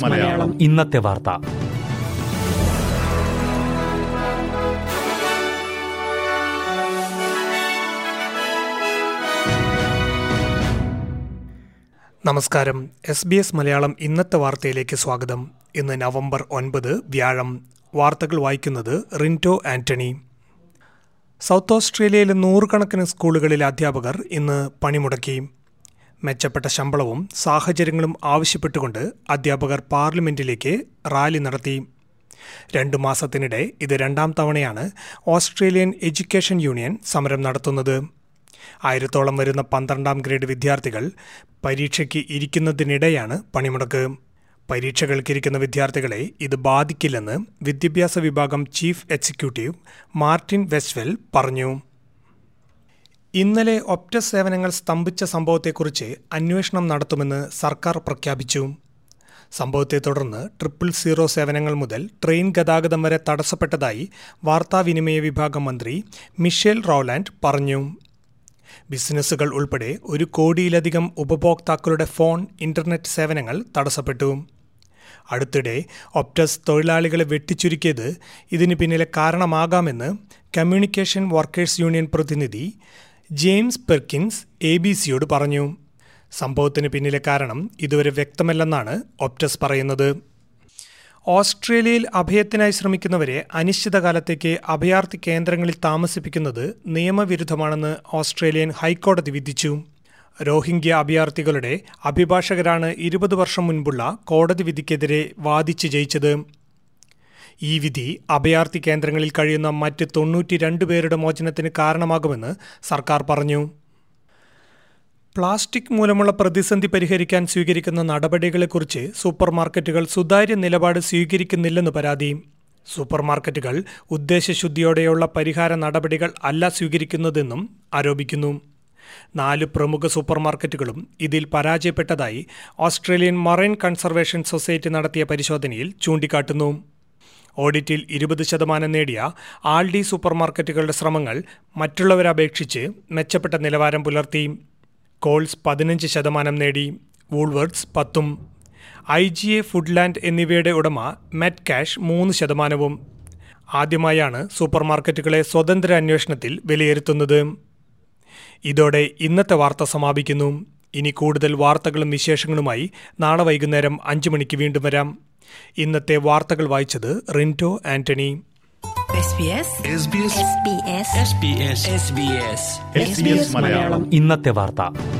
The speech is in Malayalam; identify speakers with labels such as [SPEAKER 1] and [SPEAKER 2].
[SPEAKER 1] മലയാളം.
[SPEAKER 2] ഇന്നത്തെ വാർത്ത.
[SPEAKER 3] നമസ്കാരം. എസ് ബി എസ് മലയാളം ഇന്നത്തെ വാർത്തയിലേക്ക് സ്വാഗതം. ഇന്ന് നവംബർ ഒൻപത് വ്യാഴം. വാർത്തകൾ വായിക്കുന്നത് റിന്റോ ആന്റണി. സൗത്ത് ഓസ്ട്രേലിയയിലെ നൂറുകണക്കിന് സ്കൂളുകളിലെ അധ്യാപകർ ഇന്ന് പണിമുടക്കി. മെച്ചപ്പെട്ട ശമ്പളവും സാഹചര്യങ്ങളും ആവശ്യപ്പെട്ടുകൊണ്ട് അധ്യാപകർ പാർലമെന്റിലേക്ക് റാലി നടത്തി. രണ്ടു മാസത്തിനിടെ ഇത് രണ്ടാം തവണയാണ് ഓസ്ട്രേലിയൻ എഡ്യൂക്കേഷൻ യൂണിയൻ സമരം നടത്തുന്നത്. ആയിരത്തോളം വരുന്ന പന്ത്രണ്ടാം ഗ്രേഡ് വിദ്യാർത്ഥികൾ പരീക്ഷയ്ക്ക് ഇരിക്കുന്നതിനിടെയാണ് പണിമുടക്ക്. പരീക്ഷകൾക്കിരിക്കുന്ന വിദ്യാർത്ഥികളെ ഇത് ബാധിക്കില്ലെന്ന് വിദ്യാഭ്യാസ വിഭാഗം ചീഫ് എക്സിക്യൂട്ടീവ് മാർട്ടിൻ വെസ്റ്റ്വെൽ പറഞ്ഞു. ഇന്നലെ ഒപ്റ്റ സേവനങ്ങൾ സ്തംഭിച്ച സംഭവത്തെക്കുറിച്ച് അന്വേഷണം നടത്തുമെന്ന് സർക്കാർ പ്രഖ്യാപിച്ചു. സംഭവത്തെ തുടർന്ന് ട്രിപ്പിൾ സീറോ സേവനങ്ങൾ മുതൽ ട്രെയിൻ ഗതാഗതം വരെ തടസ്സപ്പെട്ടതായി വാർത്താവിനിമയ വിഭാഗം മന്ത്രി മിഷേൽ റോലാൻഡ് പറഞ്ഞു. ബിസിനസ്സുകൾ ഉൾപ്പെടെ ഒരു കോടിയിലധികം ഉപഭോക്താക്കളുടെ ഫോൺ ഇന്റർനെറ്റ് സേവനങ്ങൾ തടസ്സപ്പെട്ടു. അടുത്തിടെ ഒപ്റ്റസ് തൊഴിലാളികളെ വെട്ടിച്ചുരുക്കിയത് ഇതിന് പിന്നിലെ കാരണമാകാമെന്ന് കമ്മ്യൂണിക്കേഷൻ വർക്കേഴ്സ് യൂണിയൻ പ്രതിനിധി ജെയിംസ് പെർക്കിൻസ് എ ബി സിയോട് പറഞ്ഞു. സംഭവത്തിന് പിന്നിലെ കാരണം ഇതുവരെ വ്യക്തമല്ലെന്നാണ് ഒപ്റ്റസ് പറയുന്നത്. ഓസ്ട്രേലിയയിൽ അഭയത്തിനായി ശ്രമിക്കുന്നവരെ അനിശ്ചിതകാലത്തേക്ക് അഭയാർത്ഥി കേന്ദ്രങ്ങളിൽ താമസിപ്പിക്കുന്നത് നിയമവിരുദ്ധമാണെന്ന് ഓസ്ട്രേലിയൻ ഹൈക്കോടതി വിധിച്ചു. റോഹിംഗ്യ അഭയാർത്ഥികളുടെ അഭിഭാഷകരാണ് ഇരുപത് വർഷം മുൻപുള്ള കോടതി വിധിക്കെതിരെ വാദിച്ച് ജയിച്ചത്. ഈ വിധി അഭയാർത്ഥി കേന്ദ്രങ്ങളിൽ കഴിയുന്ന മറ്റ് തൊണ്ണൂറ്റി രണ്ട് പേരുടെ മോചനത്തിന് കാരണമാകുമെന്ന് സർക്കാർ പറഞ്ഞു. പ്ലാസ്റ്റിക് മൂലമുള്ള പ്രതിസന്ധി പരിഹരിക്കാൻ സ്വീകരിക്കുന്ന നടപടികളെക്കുറിച്ച് സൂപ്പർ മാർക്കറ്റുകൾ സുതാര്യ നിലപാട് സ്വീകരിക്കുന്നില്ലെന്ന് പരാതി. സൂപ്പർ മാർക്കറ്റുകൾ ഉദ്ദേശശുദ്ധിയോടെയുള്ള പരിഹാര നടപടികൾ അല്ല സ്വീകരിക്കുന്നതെന്നും ആരോപിക്കുന്നു. നാല് പ്രമുഖ സൂപ്പർ മാർക്കറ്റുകളും ഇതിൽ പരാജയപ്പെട്ടതായി ഓസ്ട്രേലിയൻ മറൈൻ കൺസർവേഷൻ സൊസൈറ്റി നടത്തിയ പരിശോധനയിൽ ചൂണ്ടിക്കാട്ടുന്നു. ഓഡിറ്റിൽ ഇരുപത് ശതമാനം നേടിയ ആൾഡി സൂപ്പർമാർക്കറ്റുകളുടെ ശ്രമങ്ങൾ മറ്റുള്ളവരപേക്ഷിച്ച് മെച്ചപ്പെട്ട നിലവാരം പുലർത്തി. കോൾസ് പതിനഞ്ച് ശതമാനം നേടി. വൂൾവേർഡ്സ് പത്തും. ഐ ജി എ ഫുഡ്ലാൻഡ് എന്നിവയുടെ ഉടമ മെറ്റ് കാഷ് മൂന്ന് ശതമാനവും. ആദ്യമായാണ് സൂപ്പർമാർക്കറ്റുകളെ സ്വതന്ത്ര അന്വേഷണത്തിൽ വിലയിരുത്തുന്നത്. ഇതോടെ ഇന്നത്തെ വാർത്ത സമാപിക്കുന്നു. ഇനി കൂടുതൽ വാർത്തകളും വിശേഷങ്ങളുമായി നാളെ വൈകുന്നേരം അഞ്ചു മണിക്ക് വീണ്ടും വരാം. ഇന്നത്തെ വാർത്തകൾ വായിച്ചത് റിന്റോ ആന്റണി.
[SPEAKER 1] മലയാളം.
[SPEAKER 2] ഇന്നത്തെ വാർത്ത.